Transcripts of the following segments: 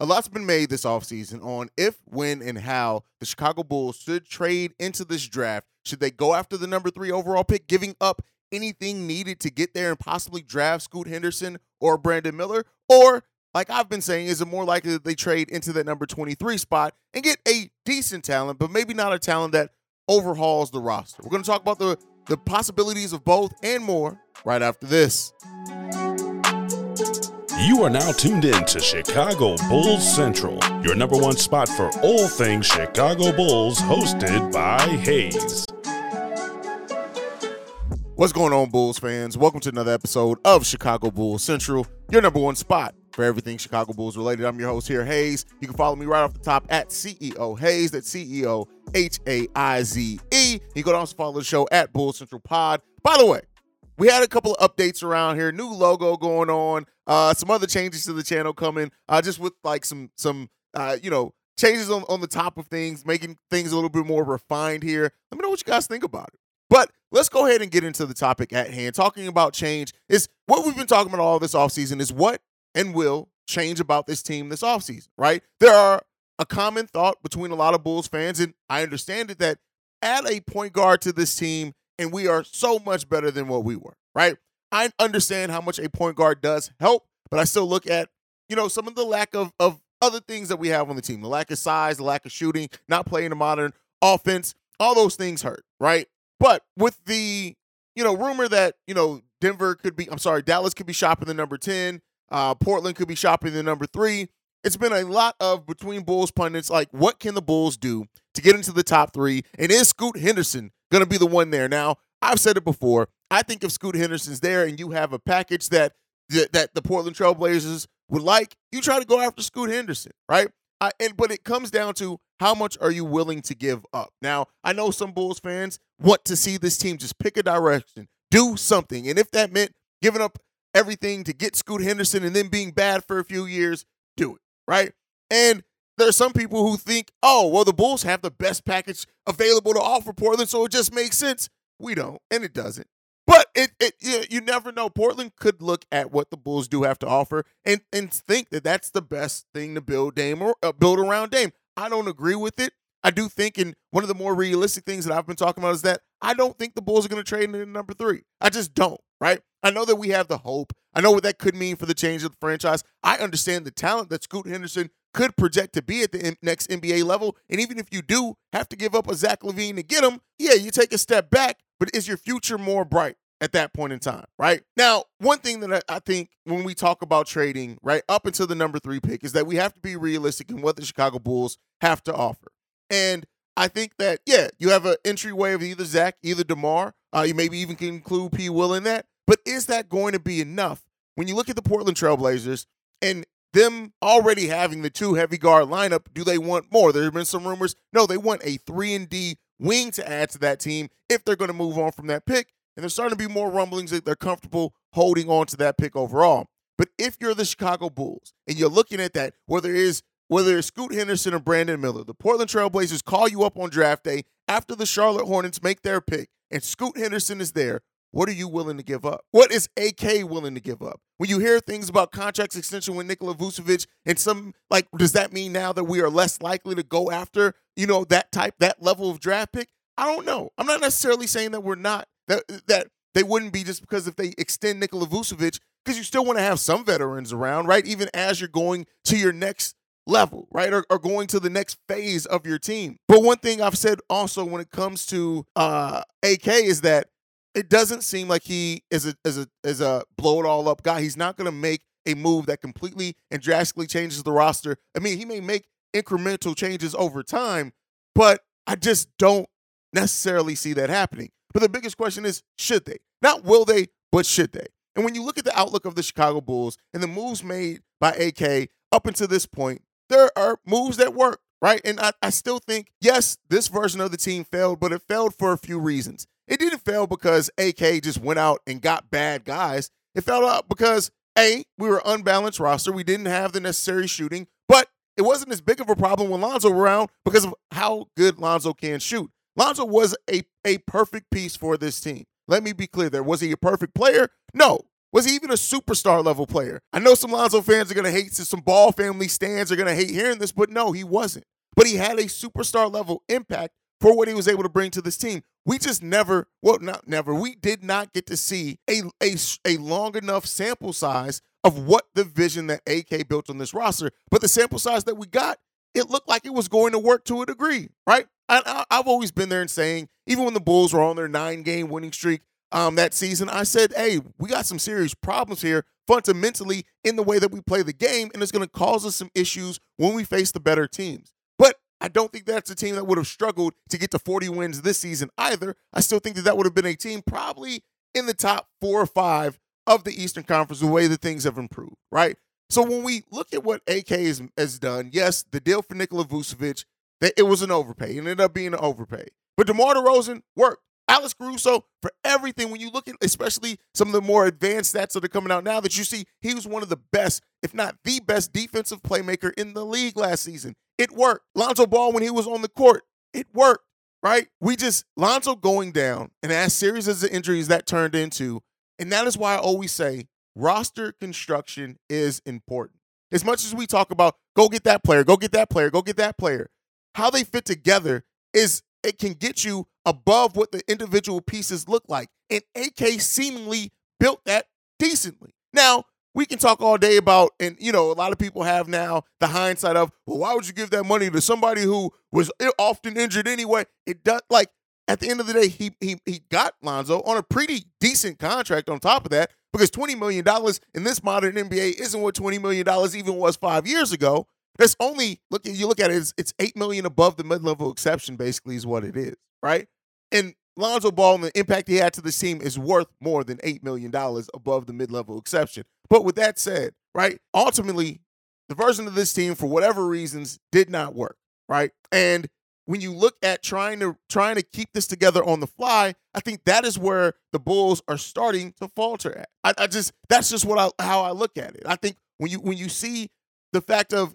a lot's been made this offseason on if, when, and how the Chicago Bulls should trade into this draft. Should they go after the number three overall pick, giving up anything needed to get there and possibly draft Scoot Henderson or Brandon Miller? Or, like I've been saying, is it more likely that they trade into that number 23 spot and get a decent talent, but maybe not a talent that overhauls the roster? We're going to talk about the, the possibilities of both and more right after this. You are now tuned in to Chicago Bulls Central, your number one spot for all things Chicago Bulls, hosted by Haize. What's going on, Bulls fans? Welcome to another episode of Chicago Bulls Central, your number one spot for everything Chicago Bulls related. I'm your host here, Haize. You can follow me right off the top at CEO Haize. That's CEO H A I Z E. You can also follow the show at Bulls Central Pod. By the way, we had a couple of updates around here. New logo going on. Uh, some other changes to the channel coming. Uh, just with like some some uh, you know changes on, on the top of things, making things a little bit more refined here. Let me know what you guys think about it. But let's go ahead and get into the topic at hand. Talking about change is what we've been talking about all this offseason is what and will change about this team this offseason, right? There are a common thought between a lot of Bulls fans, and I understand it that add a point guard to this team and we are so much better than what we were, right? I understand how much a point guard does help, but I still look at, you know, some of the lack of, of other things that we have on the team the lack of size, the lack of shooting, not playing a modern offense. All those things hurt, right? But with the, you know, rumor that, you know, Denver could be, I'm sorry, Dallas could be shopping the number 10, uh, Portland could be shopping the number three. It's been a lot of between Bulls pundits like, what can the Bulls do to get into the top three? And is Scoot Henderson going to be the one there. Now, I've said it before. I think if Scoot Henderson's there and you have a package that that the Portland Trailblazers would like, you try to go after Scoot Henderson, right? I, and but it comes down to how much are you willing to give up. Now, I know some Bulls fans want to see this team just pick a direction, do something, and if that meant giving up everything to get Scoot Henderson and then being bad for a few years, do it, right? And there are some people who think, oh, well, the Bulls have the best package available to offer Portland, so it just makes sense. We don't, and it doesn't. But it, it you, never know. Portland could look at what the Bulls do have to offer and and think that that's the best thing to build Dame or uh, build around Dame. I don't agree with it. I do think, and one of the more realistic things that I've been talking about is that I don't think the Bulls are going to trade in number three. I just don't, right? I know that we have the hope. I know what that could mean for the change of the franchise. I understand the talent that Scoot Henderson could project to be at the next NBA level. And even if you do have to give up a Zach LaVine to get him, yeah, you take a step back, but is your future more bright? At that point in time, right? Now, one thing that I think when we talk about trading, right, up until the number three pick, is that we have to be realistic in what the Chicago Bulls have to offer. And I think that, yeah, you have an entryway of either Zach, either DeMar. Uh, you maybe even can include P. Will in that. But is that going to be enough? When you look at the Portland Trailblazers, and them already having the two heavy guard lineup, do they want more? There have been some rumors. No, they want a three and D wing to add to that team if they're going to move on from that pick. And there's starting to be more rumblings that they're comfortable holding on to that pick overall. But if you're the Chicago Bulls and you're looking at that, whether it is whether it's Scoot Henderson or Brandon Miller, the Portland Trailblazers call you up on draft day after the Charlotte Hornets make their pick, and Scoot Henderson is there. What are you willing to give up? What is AK willing to give up? When you hear things about contracts extension with Nikola Vucevic and some like, does that mean now that we are less likely to go after, you know, that type, that level of draft pick? I don't know. I'm not necessarily saying that we're not that that they wouldn't be just because if they extend Nikola Vucevic, because you still want to have some veterans around, right? Even as you're going to your next level, right? Or, or, going to the next phase of your team. But one thing I've said also when it comes to uh, AK is that it doesn't seem like he is a is a is a blow it all up guy. He's not going to make a move that completely and drastically changes the roster. I mean, he may make incremental changes over time, but I just don't necessarily see that happening. But the biggest question is, should they? Not will they, but should they? And when you look at the outlook of the Chicago Bulls and the moves made by AK up until this point, there are moves that work, right? And I, I still think, yes, this version of the team failed, but it failed for a few reasons. It didn't fail because AK just went out and got bad guys. It fell out because A, we were unbalanced roster. We didn't have the necessary shooting, but it wasn't as big of a problem when Lonzo around because of how good Lonzo can shoot. Lonzo was a, a perfect piece for this team. Let me be clear there. Was he a perfect player? No. Was he even a superstar level player? I know some Lonzo fans are going to hate, some ball family stands are going to hate hearing this, but no, he wasn't. But he had a superstar level impact for what he was able to bring to this team. We just never, well, not never, we did not get to see a, a, a long enough sample size of what the vision that AK built on this roster. But the sample size that we got, it looked like it was going to work to a degree, right? I, have always been there and saying, even when the Bulls were on their nine game winning streak um, that season, I said, hey, we got some serious problems here fundamentally in the way that we play the game, and it's going to cause us some issues when we face the better teams. I don't think that's a team that would have struggled to get to 40 wins this season either. I still think that that would have been a team probably in the top four or five of the Eastern Conference the way that things have improved, right? So when we look at what AK has, has done, yes, the deal for Nikola Vucevic, that it was an overpay. It ended up being an overpay. But DeMar DeRozan worked. Alex Caruso, for everything, when you look at especially some of the more advanced stats that are coming out now, that you see he was one of the best, if not the best defensive playmaker in the league last season. It worked. Lonzo Ball, when he was on the court, it worked, right? We just, Lonzo going down, and as serious as the injuries that turned into, and that is why I always say roster construction is important. As much as we talk about go get that player, go get that player, go get that player, how they fit together is it can get you above what the individual pieces look like. And AK seemingly built that decently. Now, we can talk all day about, and you know, a lot of people have now the hindsight of, well, why would you give that money to somebody who was eh, often injured anyway? It does like at the end of the day, he he he got Lonzo on a pretty decent contract on top of that, because $20 million in this modern NBA isn't what $20 million even was five years ago. That's only look you look at it, it's, it's eight million above the mid-level exception, basically, is what it is, right? And Lonzo Ball and the impact he had to the team is worth more than $8 million above the mid level exception. But with that said, right, ultimately, the version of this team, for whatever reasons, did not work, right? And when you look at trying to trying to keep this together on the fly, I think that is where the Bulls are starting to falter at. I, I just that's just what I how I look at it. I think when you when you see the fact of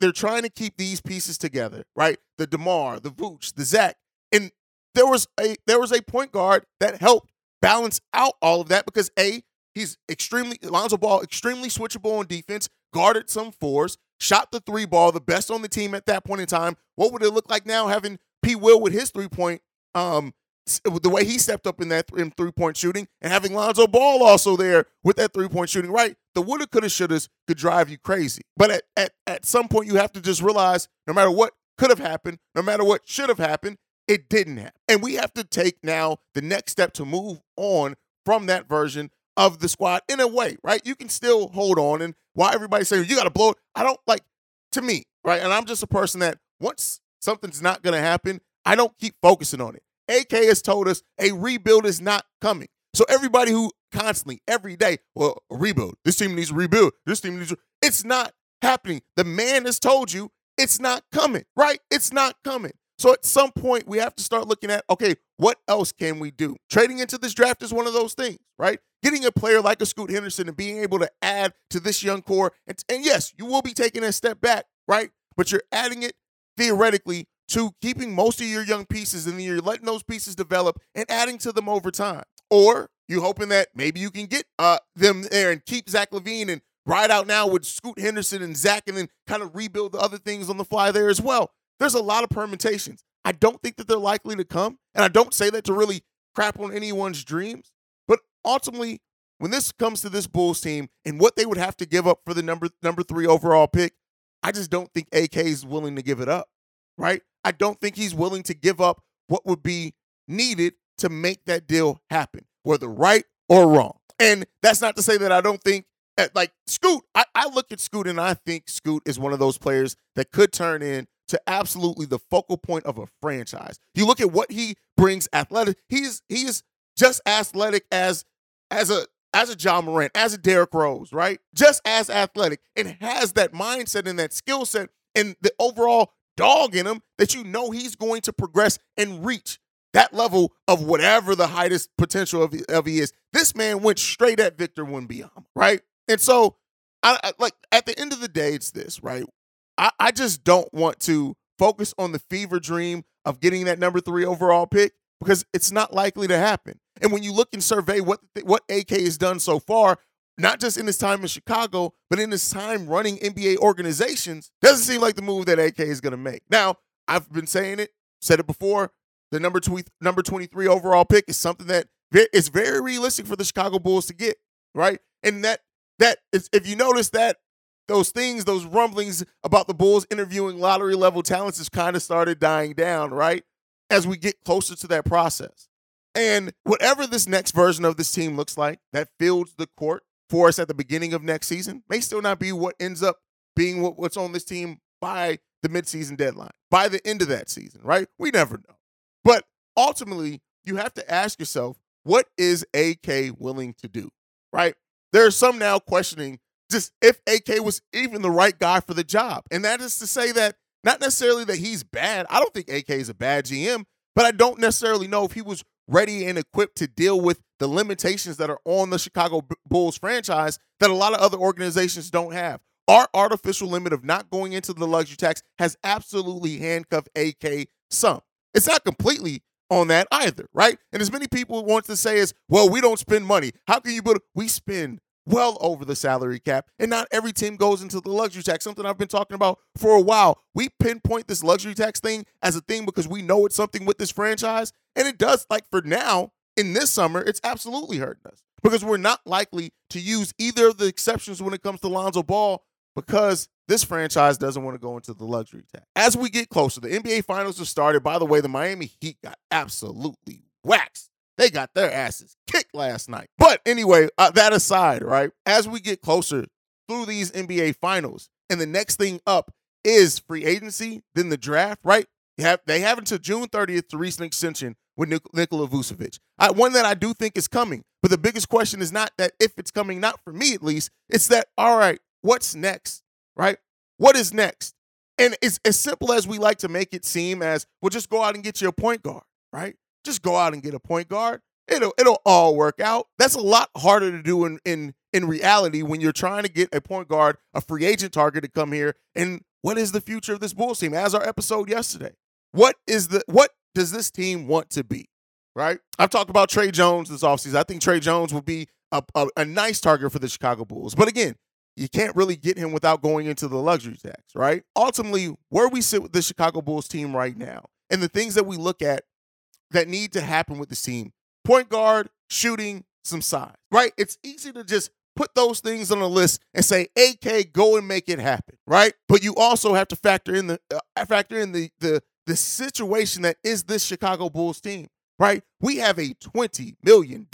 they're trying to keep these pieces together, right? The Demar, the Vooch, the Zach, and there was a there was a point guard that helped balance out all of that because a he's extremely Lonzo Ball extremely switchable on defense, guarded some fours, shot the three ball, the best on the team at that point in time. What would it look like now having P. Will with his three point um the way he stepped up in that in three point shooting and having Lonzo Ball also there with that three point shooting, right? The woulda, coulda, shouldas could drive you crazy. But at, at, at some point, you have to just realize no matter what could have happened, no matter what should have happened, it didn't happen. And we have to take now the next step to move on from that version of the squad in a way, right? You can still hold on. And why everybody saying you got to blow it, I don't like, to me, right? And I'm just a person that once something's not going to happen, I don't keep focusing on it. AK has told us a rebuild is not coming. So everybody who constantly, every day, well, rebuild. This team needs a rebuild. This team needs. A, it's not happening. The man has told you it's not coming. Right? It's not coming. So at some point, we have to start looking at okay, what else can we do? Trading into this draft is one of those things, right? Getting a player like a Scoot Henderson and being able to add to this young core, and, and yes, you will be taking a step back, right? But you're adding it theoretically to keeping most of your young pieces and then you're letting those pieces develop and adding to them over time. Or you hoping that maybe you can get uh, them there and keep Zach LaVine and ride out now with Scoot Henderson and Zach and then kind of rebuild the other things on the fly there as well. There's a lot of permutations. I don't think that they're likely to come. And I don't say that to really crap on anyone's dreams. But ultimately, when this comes to this Bulls team and what they would have to give up for the number number three overall pick, I just don't think AK is willing to give it up. Right? I don't think he's willing to give up what would be needed to make that deal happen, whether right or wrong. And that's not to say that I don't think eh, like Scoot, I, I look at Scoot and I think Scoot is one of those players that could turn in to absolutely the focal point of a franchise. You look at what he brings athletic. He's he is just athletic as as a as a Ja Morant, as a Derrick Rose, right? Just as athletic and has that mindset and that skill set and the overall dog in him that you know he's going to progress and reach that level of whatever the highest potential of, of he is. This man went straight at Victor Wembanyama, right? And so, I, I like at the end of the day, it's this, right? I, I just don't want to focus on the fever dream of getting that number three overall pick because it's not likely to happen. And when you look and survey what what AK has done so far, not just in his time in Chicago, but in his time running NBA organizations, doesn't seem like the move that AK is going to make. Now, I've been saying it, said it before. The number two, number 23 overall pick is something that is very realistic for the Chicago Bulls to get, right? And that that is, if you notice that those things, those rumblings about the Bulls interviewing lottery level talents has kind of started dying down, right? As we get closer to that process. And whatever this next version of this team looks like that fields the court for us at the beginning of next season may still not be what ends up being what, what's on this team by the midseason deadline, by the end of that season, right? We never know. But ultimately, you have to ask yourself, what is AK willing to do, right? There are some now questioning just if AK was even the right guy for the job. And that is to say that not necessarily that he's bad. I don't think AK is a bad GM, but I don't necessarily know if he was ready and equipped to deal with the limitations that are on the Chicago Bulls franchise that a lot of other organizations don't have. Our artificial limit of not going into the luxury tax has absolutely handcuffed AK some. It's not completely on that either, right? And as many people want to say is, well, we don't spend money. How can you build? We spend well over the salary cap, and not every team goes into the luxury tax. Something I've been talking about for a while. We pinpoint this luxury tax thing as a thing because we know it's something with this franchise, and it does. Like for now, in this summer, it's absolutely hurting us because we're not likely to use either of the exceptions when it comes to Lonzo Ball because this franchise doesn't want to go into the luxury tax. As we get closer, the NBA Finals have started. By the way, the Miami Heat got absolutely waxed. They got their asses kicked last night. But anyway, uh, that aside, right? As we get closer through these NBA Finals, and the next thing up is free agency, then the draft, right? They have, they have until June 30th to reach an extension with Nik- Nikola Vucevic. I, one that I do think is coming, but the biggest question is not that if it's coming, not for me at least, it's that, all right, what's next, right? What is next? And it's as simple as we like to make it seem as, well, just go out and get your point guard, right? Just go out and get a point guard. It'll it'll all work out. That's a lot harder to do in in in reality when you're trying to get a point guard, a free agent target to come here. And what is the future of this Bulls team? As our episode yesterday, what is the what does this team want to be? Right? I've talked about Tre Jones this offseason. I think Tre Jones will be a, a, a nice target for the Chicago Bulls. But again, you can't really get him without going into the luxury tax, right? Ultimately, where we sit with the Chicago Bulls team right now and the things that we look at that need to happen with this team point guard, shooting, some size, right? It's easy to just put those things on a list and say, AK, go and make it happen, right? But you also have to factor in the uh, factor in the the the situation that is this Chicago Bulls team, right? We have a $20 million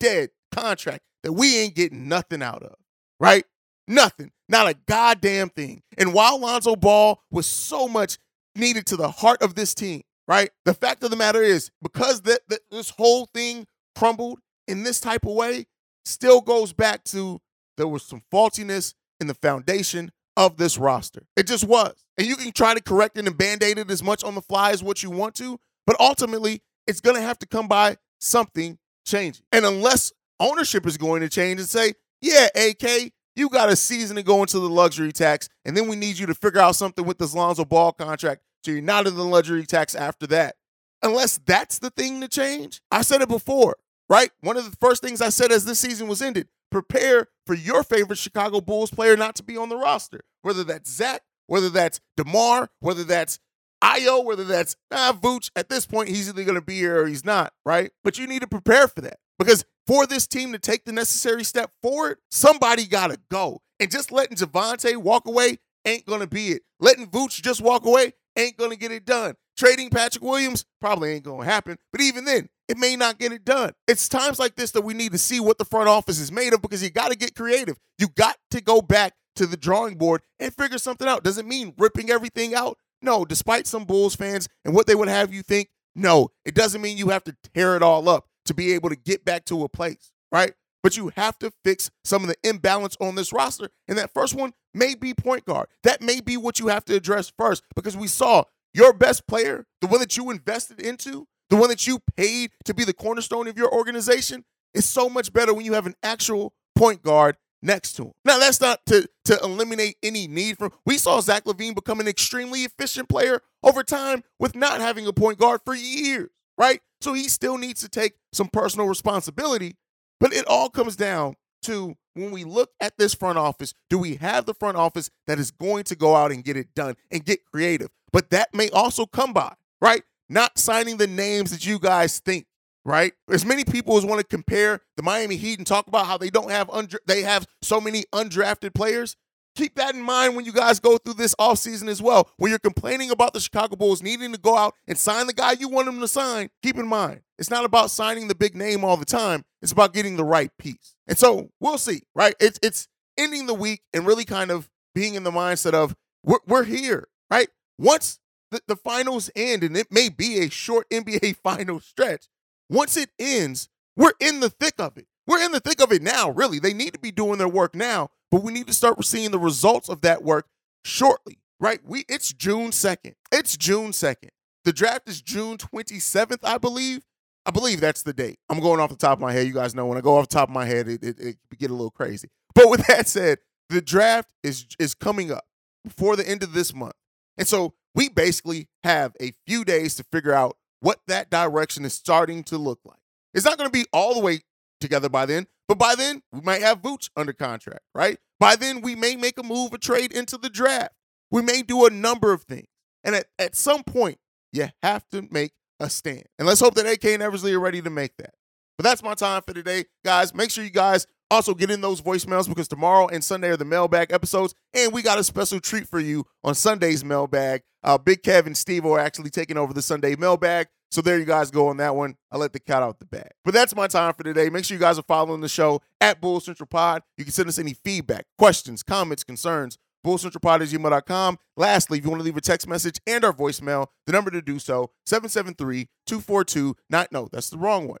dead contract that we ain't getting nothing out of, right? Nothing. Not a goddamn thing. And while Lonzo Ball was so much needed to the heart of this team, right? The fact of the matter is, because that, this whole thing crumbled in this type of way, still goes back to there was some faultiness in the foundation of this roster. It just was. And you can try to correct it and band-aid it as much on the fly as what you want to, but ultimately it's gonna have to come by something changing. And unless ownership is going to change and say, yeah, AK, you got a season to go into the luxury tax, and then we need you to figure out something with this Lonzo Ball contract so you're not in the luxury tax after that. Unless that's the thing to change. I said it before, right? One of the first things I said as this season was ended prepare for your favorite Chicago Bulls player not to be on the roster, whether that's Zach, whether that's DeMar, whether that's Ayo, whether that's ah, Vooch. At this point, he's either going to be here or he's not, right? But you need to prepare for that because for this team to take the necessary step forward, somebody got to go. And just letting Javonte walk away ain't going to be it. Letting Vooch just walk away ain't going to get it done. Trading Patrick Williams probably ain't going to happen. But even then, it may not get it done. It's times like this that we need to see what the front office is made of because you got to get creative. You got to go back to the drawing board and figure something out. Does it mean ripping everything out? No, despite some Bulls fans and what they would have you think, no, it doesn't mean you have to tear it all up to be able to get back to a place, right? But you have to fix some of the imbalance on this roster. And that first one may be point guard. That may be what you have to address first because we saw your best player, the one that you invested into, the one that you paid to be the cornerstone of your organization, is so much better when you have an actual point guard next to him. Now, that's not to, to eliminate any need from. We saw Zach LaVine become an extremely efficient player over time with not having a point guard for years, right? So he still needs to take some personal responsibility. But it all comes down to when we look at this front office, do we have the front office that is going to go out and get it done and get creative? But that may also come by, right? Not signing the names that you guys think, right? As many people as want to compare the Miami Heat and talk about how they don't have undra- they have so many undrafted players. Keep that in mind when you guys go through this offseason as well. When you're complaining about the Chicago Bulls needing to go out and sign the guy you want them to sign, keep in mind, it's not about signing the big name all the time. It's about getting the right piece. And so we'll see, right? It's it's ending the week and really kind of being in the mindset of we're, we're here, right? Once the, the finals end, and it may be a short NBA final stretch, once it ends, we're in the thick of it. We're in the thick of it now, really. They need to be doing their work now but we need to start seeing the results of that work shortly, right? We it's June 2nd. It's June 2nd. The draft is June 27th, I believe. I believe that's the date. I'm going off the top of my head. You guys know when I go off the top of my head, it, it, it get a little crazy. But with that said, the draft is is coming up before the end of this month. And so we basically have a few days to figure out what that direction is starting to look like. It's not going to be all the way together by then, but by then, we might have Vooch under contract, right? By then, we may make a move, a trade into the draft. We may do a number of things. And at, at some point, you have to make a stand. And let's hope that AK and Eversley are ready to make that. But that's my time for today. Guys, make sure you guys also get in those voicemails because tomorrow and Sunday are the mailbag episodes. And we got a special treat for you on Sunday's mailbag. Uh, Big Kev and Steve are actually taking over the Sunday mailbag. So there you guys go on that one. I let the cat out the bag. But that's my time for today. Make sure you guys are following the show at Bull Central Pod. You can send us any feedback, questions, comments, concerns. BullCentralPod at gmail.com. Lastly, if you want to leave a text message and our voicemail, the number to do so, 773-242, not, no, that's the wrong one.